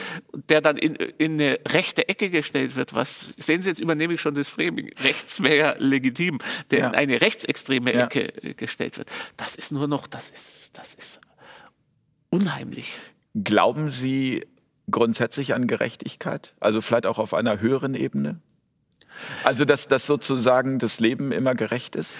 der dann in, in eine rechte Ecke gestellt wird, was, sehen Sie, jetzt übernehme ich schon das Framing, rechts wäre legitim, der ja. in eine rechtsextreme Ecke ja. gestellt wird. Das ist nur noch, das ist, das ist unheimlich. Glauben Sie grundsätzlich an Gerechtigkeit? Also vielleicht auch auf einer höheren Ebene? Also, dass, dass sozusagen das Leben immer gerecht ist?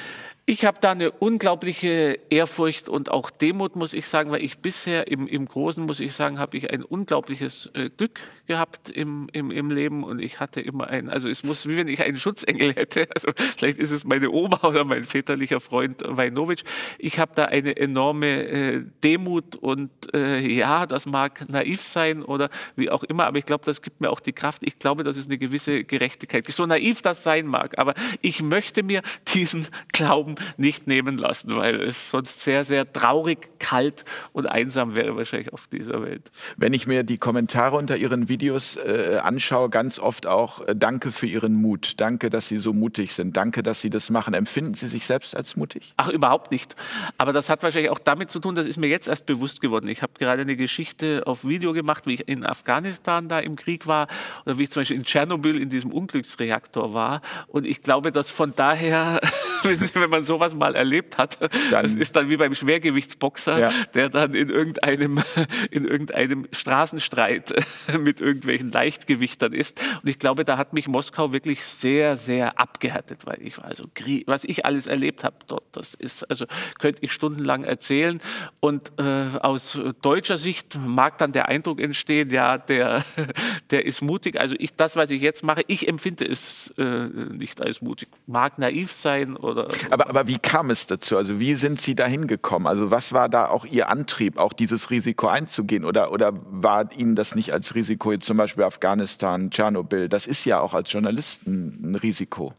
Ich habe da eine unglaubliche Ehrfurcht und auch Demut, muss ich sagen, weil ich bisher im, im Großen, muss ich sagen, habe ich ein unglaubliches äh, Glück gehabt im, im, im Leben und ich hatte immer ein, also es muss, wie wenn ich einen Schutzengel hätte, (laughs) also vielleicht ist es meine Oma oder mein väterlicher Freund Wajnowitsch. Ich habe da eine enorme äh, Demut und äh, ja, das mag naiv sein oder wie auch immer, aber ich glaube, das gibt mir auch die Kraft. Ich glaube, das ist eine gewisse Gerechtigkeit. So naiv das sein mag, aber ich möchte mir diesen Glauben nicht nehmen lassen, weil es sonst sehr, sehr traurig, kalt und einsam wäre wahrscheinlich auf dieser Welt. Wenn ich mir die Kommentare unter Ihren Videos äh, anschaue, ganz oft auch äh, Danke für Ihren Mut, danke, dass Sie so mutig sind, danke, dass Sie das machen. Empfinden Sie sich selbst als mutig? Ach, überhaupt nicht. Aber das hat wahrscheinlich auch damit zu tun, das ist mir jetzt erst bewusst geworden. Ich habe gerade eine Geschichte auf Video gemacht, wie ich in Afghanistan da im Krieg war oder wie ich zum Beispiel in Tschernobyl in diesem Unglücksreaktor war. Und ich glaube, dass von daher, (laughs) wenn man sowas mal erlebt hat, dann, das ist dann wie beim Schwergewichtsboxer, ja. der dann in irgendeinem, (laughs) in irgendeinem Straßenstreit (laughs) mit irgendwelchen Leichtgewichtern ist. Und ich glaube, da hat mich Moskau wirklich sehr, sehr abgehärtet, weil ich war also, was ich alles erlebt habe dort, das ist, also könnte ich stundenlang erzählen. Und äh, aus deutscher Sicht mag dann der Eindruck entstehen, ja, der, (laughs) der ist mutig. Also ich, das, was ich jetzt mache, ich empfinde es äh, nicht als mutig. Mag naiv sein oder. Aber, aber wie kam es dazu? Also wie sind Sie dahin gekommen? Also was war da auch Ihr Antrieb, auch dieses Risiko einzugehen? Oder, oder war Ihnen das nicht als Risiko, jetzt zum Beispiel Afghanistan, Tschernobyl? Das ist ja auch als Journalisten ein Risiko.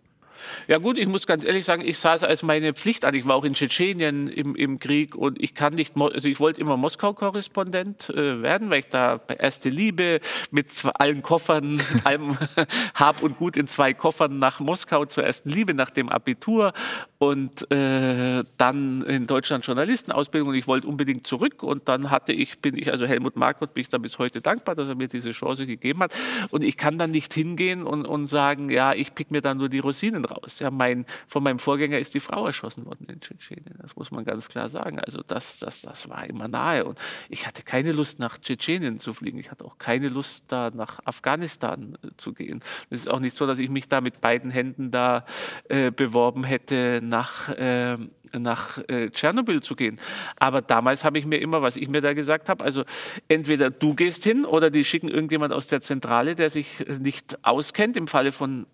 Ja gut, ich muss ganz ehrlich sagen, ich sah es als meine Pflicht an. Ich war auch in Tschetschenien im, im Krieg und ich kann nicht, also ich wollte immer Moskau-Korrespondent äh, werden, weil ich da Erste Liebe mit allen Koffern, (laughs) allem (laughs) Hab und Gut in zwei Koffern nach Moskau zur Ersten Liebe, nach dem Abitur und äh, dann in Deutschland Journalistenausbildung und ich wollte unbedingt zurück und dann hatte ich, bin ich, also Helmut Markot bin ich da bis heute dankbar, dass er mir diese Chance gegeben hat und ich kann dann nicht hingehen und, und sagen, ja, ich pick mir dann nur die Rosinen raus. Ja, mein, von meinem Vorgänger ist die Frau erschossen worden in Tschetschenien, das muss man ganz klar sagen. Also das, das, das war immer nahe und ich hatte keine Lust nach Tschetschenien zu fliegen, ich hatte auch keine Lust da nach Afghanistan äh, zu gehen. Es ist auch nicht so, dass ich mich da mit beiden Händen da äh, beworben hätte, nach, äh, nach äh, Tschernobyl zu gehen. Aber damals habe ich mir immer, was ich mir da gesagt habe, also entweder du gehst hin oder die schicken irgendjemand aus der Zentrale, der sich nicht auskennt. Im Falle von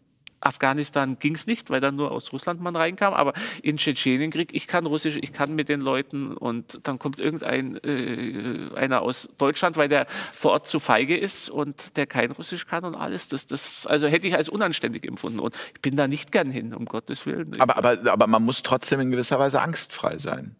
Afghanistan ging es nicht, weil dann nur aus Russland man reinkam, aber in Tschetschenienkrieg, ich kann Russisch, ich kann mit den Leuten und dann kommt irgendein äh, einer aus Deutschland, weil der vor Ort zu feige ist und der kein Russisch kann und alles. Das, das, also hätte ich als unanständig empfunden und ich bin da nicht gern hin, um Gottes Willen. Aber, aber, aber man muss trotzdem in gewisser Weise angstfrei sein.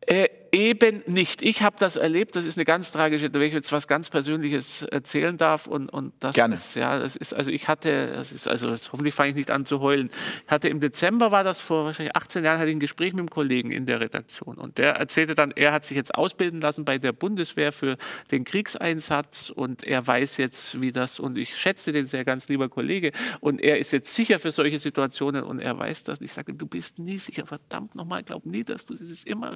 Äh, Eben nicht. Ich habe das erlebt. Das ist eine ganz tragische, wenn ich jetzt was ganz Persönliches erzählen darf. Und, und das Gerne. ist, ja, das ist, also ich hatte, das ist, also das, hoffentlich fange ich nicht an zu heulen. Ich hatte im Dezember, war das vor wahrscheinlich 18 Jahren, hatte ich ein Gespräch mit einem Kollegen in der Redaktion. Und der erzählte dann, er hat sich jetzt ausbilden lassen bei der Bundeswehr für den Kriegseinsatz und er weiß jetzt, wie das, und ich schätze den sehr ganz lieber Kollege, und er ist jetzt sicher für solche Situationen und er weiß das. Und ich sage, du bist nie sicher, verdammt nochmal, glaub nie, dass du, es ist immer,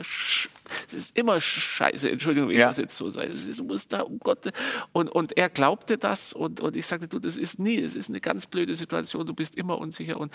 es ist immer scheiße, Entschuldigung, wenn ja. ich das jetzt so sage. Es muss da, um Gott. Und, und er glaubte das und, und ich sagte, du, das ist nie, es ist eine ganz blöde Situation, du bist immer unsicher. Und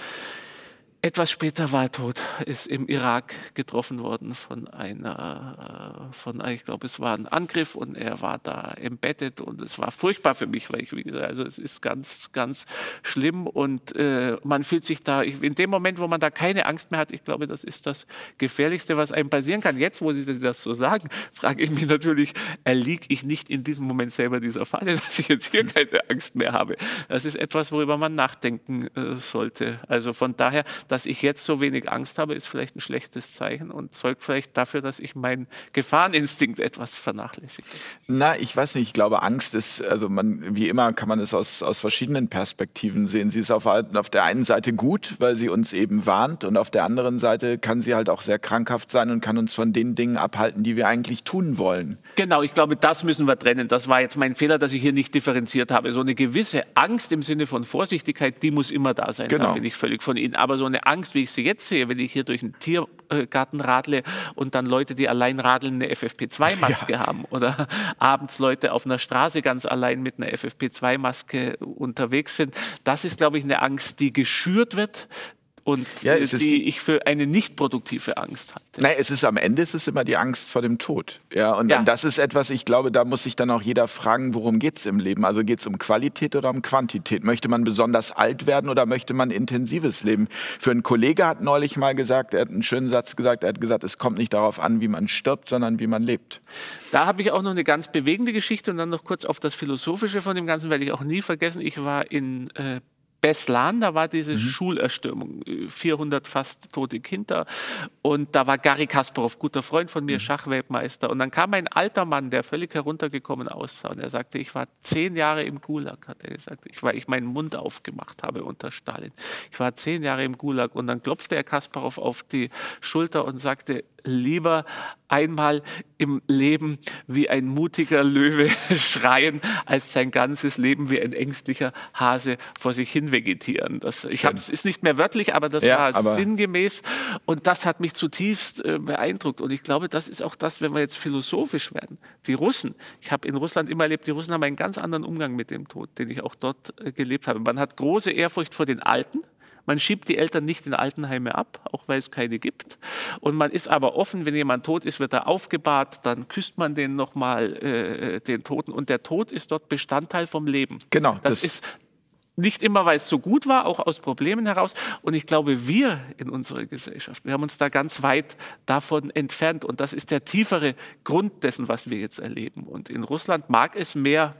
etwas später war er tot, ist im Irak getroffen worden von einer, äh, von, ich glaube, es war ein Angriff und er war da embedded und es war furchtbar für mich, weil ich, wie gesagt, also es ist ganz, ganz schlimm und äh, man fühlt sich da, in dem Moment, wo man da keine Angst mehr hat, ich glaube, das ist das Gefährlichste, was einem passieren kann. Jetzt, wo Sie das so sagen, frage ich mich natürlich, erliege ich nicht in diesem Moment selber dieser Falle, (laughs) dass ich jetzt hier keine Angst mehr habe. Das ist etwas, worüber man nachdenken äh, sollte. Also von daher, dass ich jetzt so wenig Angst habe, ist vielleicht ein schlechtes Zeichen und zeugt vielleicht dafür, dass ich meinen Gefahreninstinkt etwas vernachlässige. Na, ich weiß nicht. Ich glaube, Angst ist, also man, wie immer kann man es aus, aus verschiedenen Perspektiven sehen. Sie ist auf, auf der einen Seite gut, weil sie uns eben warnt und auf der anderen Seite kann sie halt auch sehr krankhaft sein und kann uns von den Dingen abhalten, die wir eigentlich tun wollen. Genau, ich glaube, das müssen wir trennen. Das war jetzt mein Fehler, dass ich hier nicht differenziert habe. So eine gewisse Angst im Sinne von Vorsichtigkeit, die muss immer da sein. Genau. Da bin ich völlig von Ihnen. Aber so eine Angst, wie ich sie jetzt sehe, wenn ich hier durch einen Tiergarten radle und dann Leute, die allein radeln, eine FFP2-Maske (laughs) ja. haben oder abends Leute auf einer Straße ganz allein mit einer FFP2-Maske unterwegs sind, das ist, glaube ich, eine Angst, die geschürt wird, und ja, die, die, ich für eine nicht produktive Angst halte. Nein, es ist am Ende ist es immer die Angst vor dem Tod. Ja, und, ja. und das ist etwas, ich glaube, da muss sich dann auch jeder fragen, worum geht es im Leben? Also geht es um Qualität oder um Quantität? Möchte man besonders alt werden oder möchte man intensives Leben? Für einen Kollege hat neulich mal gesagt, er hat einen schönen Satz gesagt, er hat gesagt, es kommt nicht darauf an, wie man stirbt, sondern wie man lebt. Da habe ich auch noch eine ganz bewegende Geschichte und dann noch kurz auf das Philosophische von dem Ganzen, werde ich auch nie vergessen. Ich war in äh, Beslan, da war diese mhm. Schulerstürmung, 400 fast tote Kinder. Und da war Gary Kasparov, guter Freund von mir, mhm. Schachweltmeister. Und dann kam ein alter Mann, der völlig heruntergekommen aussah. Und er sagte, ich war zehn Jahre im Gulag, hat er gesagt, ich, weil ich meinen Mund aufgemacht habe unter Stalin. Ich war zehn Jahre im Gulag. Und dann klopfte er Kasparov auf die Schulter und sagte, lieber einmal im Leben wie ein mutiger Löwe (laughs) schreien, als sein ganzes Leben wie ein ängstlicher Hase vor sich hin vegetieren. Das, ich es ist nicht mehr wörtlich, aber das ja, war aber sinngemäß und das hat mich zutiefst äh, beeindruckt. Und ich glaube, das ist auch das, wenn wir jetzt philosophisch werden. Die Russen, ich habe in Russland immer erlebt, die Russen haben einen ganz anderen Umgang mit dem Tod, den ich auch dort äh, gelebt habe. Man hat große Ehrfurcht vor den Alten, man schiebt die Eltern nicht in Altenheime ab, auch weil es keine gibt. Und man ist aber offen, wenn jemand tot ist, wird er aufgebahrt, dann küsst man den nochmal, äh, den Toten. Und der Tod ist dort Bestandteil vom Leben. Genau. Das, das ist nicht immer, weil es so gut war, auch aus Problemen heraus. Und ich glaube, wir in unserer Gesellschaft, wir haben uns da ganz weit davon entfernt. Und das ist der tiefere Grund dessen, was wir jetzt erleben. Und in Russland mag es mehr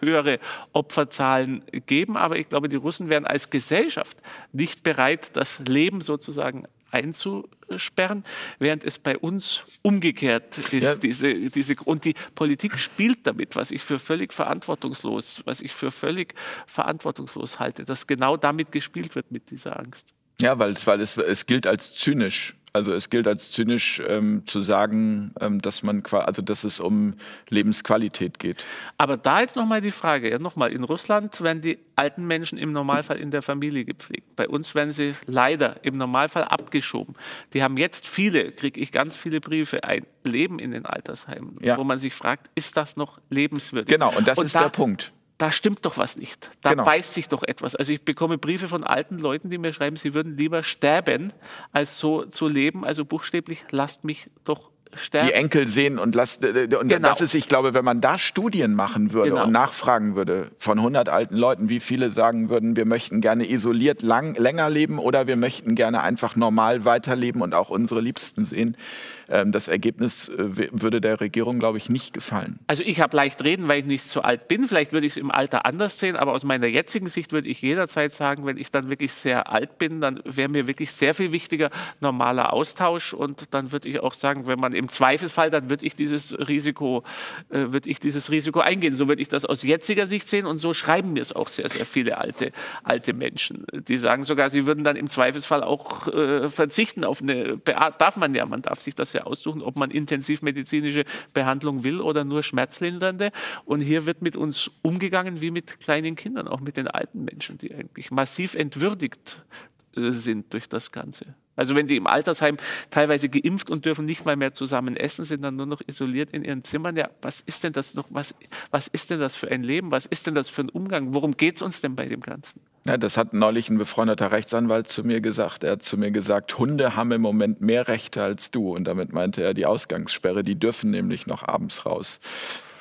höhere Opferzahlen geben. Aber ich glaube, die Russen wären als Gesellschaft nicht bereit, das Leben sozusagen einzusperren, während es bei uns umgekehrt ist. Ja. Diese, diese, und die Politik spielt damit, was ich für völlig verantwortungslos, was ich für völlig verantwortungslos halte, dass genau damit gespielt wird mit dieser Angst. Ja, weil, weil es, es gilt als zynisch. Also es gilt als zynisch ähm, zu sagen, ähm, dass man also dass es um Lebensqualität geht. Aber da jetzt nochmal die Frage, ja nochmal, in Russland werden die alten Menschen im Normalfall in der Familie gepflegt. Bei uns werden sie leider im Normalfall abgeschoben. Die haben jetzt viele, kriege ich ganz viele Briefe, ein Leben in den Altersheimen, ja. wo man sich fragt, ist das noch lebenswürdig? Genau, und das und ist da, der Punkt da stimmt doch was nicht. Da genau. beißt sich doch etwas. Also ich bekomme Briefe von alten Leuten, die mir schreiben, sie würden lieber sterben, als so zu leben. Also buchstäblich, lasst mich doch sterben. Die Enkel sehen und, lass, und genau. das ist, ich glaube, wenn man da Studien machen würde genau. und nachfragen würde von 100 alten Leuten, wie viele sagen würden, wir möchten gerne isoliert lang, länger leben oder wir möchten gerne einfach normal weiterleben und auch unsere Liebsten sehen, ähm, das Ergebnis äh, würde der Regierung, glaube ich, nicht gefallen. Also ich habe leicht reden, weil ich nicht so alt bin. Vielleicht würde ich es im Alter anders sehen, aber aus meiner jetzigen Sicht würde ich jederzeit sagen, wenn ich dann wirklich sehr alt bin, dann wäre mir wirklich sehr viel wichtiger normaler Austausch und dann würde ich auch sagen, wenn man im Zweifelsfall, dann würde ich dieses Risiko, äh, würde ich dieses Risiko eingehen. So würde ich das aus jetziger Sicht sehen und so schreiben mir es auch sehr, sehr viele alte, alte Menschen. Die sagen sogar, sie würden dann im Zweifelsfall auch äh, verzichten auf eine, darf man ja, man darf sich das ja aussuchen, ob man intensivmedizinische Behandlung will oder nur schmerzlindernde. Und hier wird mit uns umgegangen wie mit kleinen Kindern, auch mit den alten Menschen, die eigentlich massiv entwürdigt äh, sind durch das Ganze. Also wenn die im Altersheim teilweise geimpft und dürfen nicht mal mehr zusammen essen, sind dann nur noch isoliert in ihren Zimmern. Ja, was ist denn das noch? Was, was ist denn das für ein Leben? Was ist denn das für ein Umgang? Worum geht es uns denn bei dem Ganzen? Ja, das hat neulich ein befreundeter Rechtsanwalt zu mir gesagt. Er hat zu mir gesagt, Hunde haben im Moment mehr Rechte als du. Und damit meinte er die Ausgangssperre. Die dürfen nämlich noch abends raus.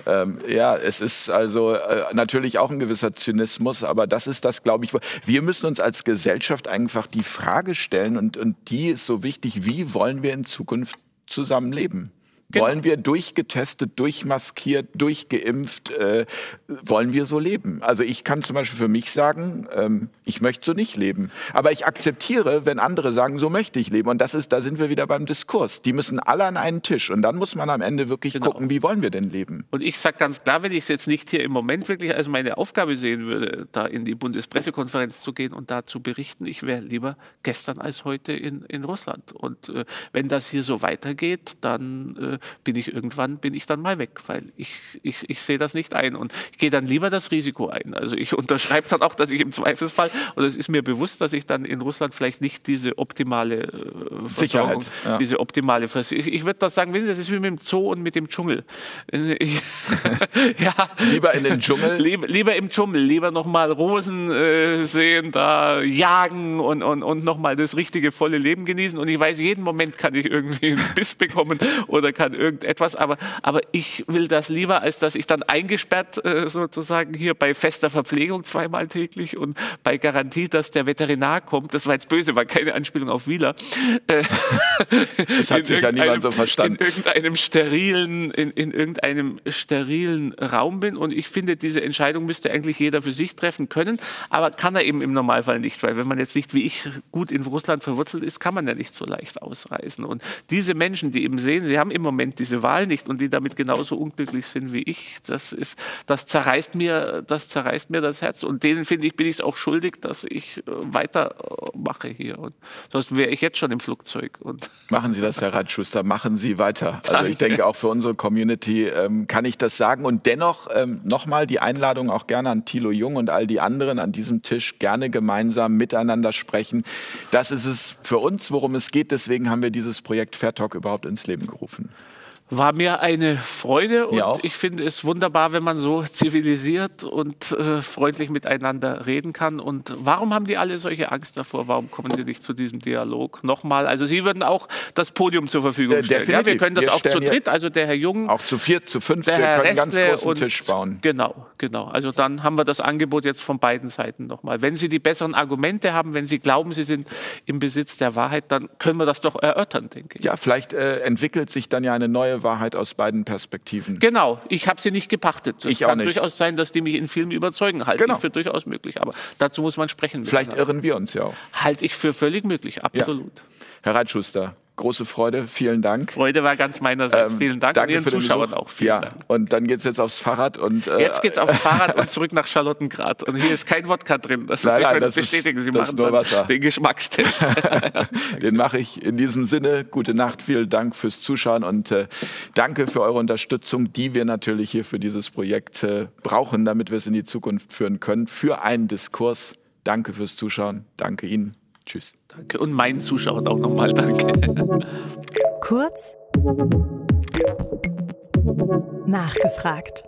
Ähm, ja, es ist also äh, natürlich auch ein gewisser Zynismus, aber das ist das, glaube ich. Wir müssen uns als Gesellschaft einfach die Frage stellen und, und die ist so wichtig, wie wollen wir in Zukunft zusammenleben? Genau. Wollen wir durchgetestet, durchmaskiert, durchgeimpft, äh, wollen wir so leben? Also ich kann zum Beispiel für mich sagen, ähm, ich möchte so nicht leben. Aber ich akzeptiere, wenn andere sagen, so möchte ich leben. Und das ist, da sind wir wieder beim Diskurs. Die müssen alle an einen Tisch. Und dann muss man am Ende wirklich genau. gucken, wie wollen wir denn leben? Und ich sage ganz klar, wenn ich es jetzt nicht hier im Moment wirklich als meine Aufgabe sehen würde, da in die Bundespressekonferenz zu gehen und da zu berichten, ich wäre lieber gestern als heute in, in Russland. Und äh, wenn das hier so weitergeht, dann äh, bin ich irgendwann, bin ich dann mal weg, weil ich, ich, ich sehe das nicht ein und ich gehe dann lieber das Risiko ein. Also ich (laughs) unterschreibe dann auch, dass ich im Zweifelsfall, und es ist mir bewusst, dass ich dann in Russland vielleicht nicht diese optimale äh, Sicherheit, ja. diese optimale Versicherung, ich, ich würde das sagen, das ist wie mit dem Zoo und mit dem Dschungel. Ich, (laughs) ja. Lieber in den Dschungel? Lieber, lieber im Dschungel, lieber nochmal Rosen äh, sehen, da jagen und, und, und nochmal das richtige volle Leben genießen und ich weiß, jeden Moment kann ich irgendwie einen Biss bekommen oder kann irgendetwas, aber, aber ich will das lieber, als dass ich dann eingesperrt äh, sozusagen hier bei fester Verpflegung zweimal täglich und bei Garantie, dass der Veterinar kommt, das war jetzt böse, war keine Anspielung auf Wieler. Äh, (laughs) das hat sich ja niemand so verstanden. In irgendeinem sterilen, in, in irgendeinem sterilen Raum bin und ich finde, diese Entscheidung müsste eigentlich jeder für sich treffen können, aber kann er eben im Normalfall nicht, weil wenn man jetzt nicht wie ich gut in Russland verwurzelt ist, kann man ja nicht so leicht ausreisen. Und diese Menschen, die eben sehen, sie haben im Moment diese Wahl nicht und die damit genauso unglücklich sind wie ich, das ist, das zerreißt mir, das zerreißt mir das Herz. Und denen finde ich, bin ich es auch schuldig, dass ich äh, weitermache hier. Und sonst wäre ich jetzt schon im Flugzeug. Und (laughs) machen Sie das, Herr Reitschuster, machen Sie weiter. Also ich denke auch für unsere Community ähm, kann ich das sagen. Und dennoch ähm, nochmal die Einladung auch gerne an Thilo Jung und all die anderen an diesem Tisch gerne gemeinsam miteinander sprechen. Das ist es für uns, worum es geht. Deswegen haben wir dieses Projekt Fair Talk überhaupt ins Leben gerufen war mir eine Freude und ich finde es wunderbar, wenn man so zivilisiert und äh, freundlich miteinander reden kann. Und warum haben die alle solche Angst davor? Warum kommen sie nicht zu diesem Dialog? Nochmal, also Sie würden auch das Podium zur Verfügung stellen. Ja, wir können das wir auch zu dritt, also der Herr Jung. Auch zu viert, zu fünf, wir können einen ganz großen und, Tisch bauen. Genau, genau. Also dann haben wir das Angebot jetzt von beiden Seiten nochmal. Wenn Sie die besseren Argumente haben, wenn Sie glauben, Sie sind im Besitz der Wahrheit, dann können wir das doch erörtern, denke ich. Ja, vielleicht äh, entwickelt sich dann ja eine neue Wahrheit aus beiden Perspektiven. Genau, ich habe sie nicht gepachtet. Es ich kann durchaus sein, dass die mich in Filmen überzeugen. Halte genau. ich für durchaus möglich. Aber dazu muss man sprechen. Vielleicht irren wir uns ja auch. Halte ich für völlig möglich, absolut. Ja. Herr Reitschuster, große Freude. Vielen Dank. Freude war ganz meinerseits. Ähm, vielen Dank danke Ihren Zuschauern auch. Vielen ja. Dank. Und dann geht es jetzt aufs Fahrrad. Und, äh, jetzt geht es aufs Fahrrad und (laughs) zurück nach Charlottengrad. Und hier ist kein Wodka drin. Das nein, ist, nein, das bestätigen. Sie das machen nur Wasser. den Geschmackstest. (laughs) (laughs) den mache ich in diesem Sinne. Gute Nacht. Vielen Dank fürs Zuschauen und äh, danke für eure Unterstützung, die wir natürlich hier für dieses Projekt äh, brauchen, damit wir es in die Zukunft führen können. Für einen Diskurs. Danke fürs Zuschauen. Danke Ihnen. Tschüss. Danke. Und meinen Zuschauern auch nochmal danke. Kurz nachgefragt.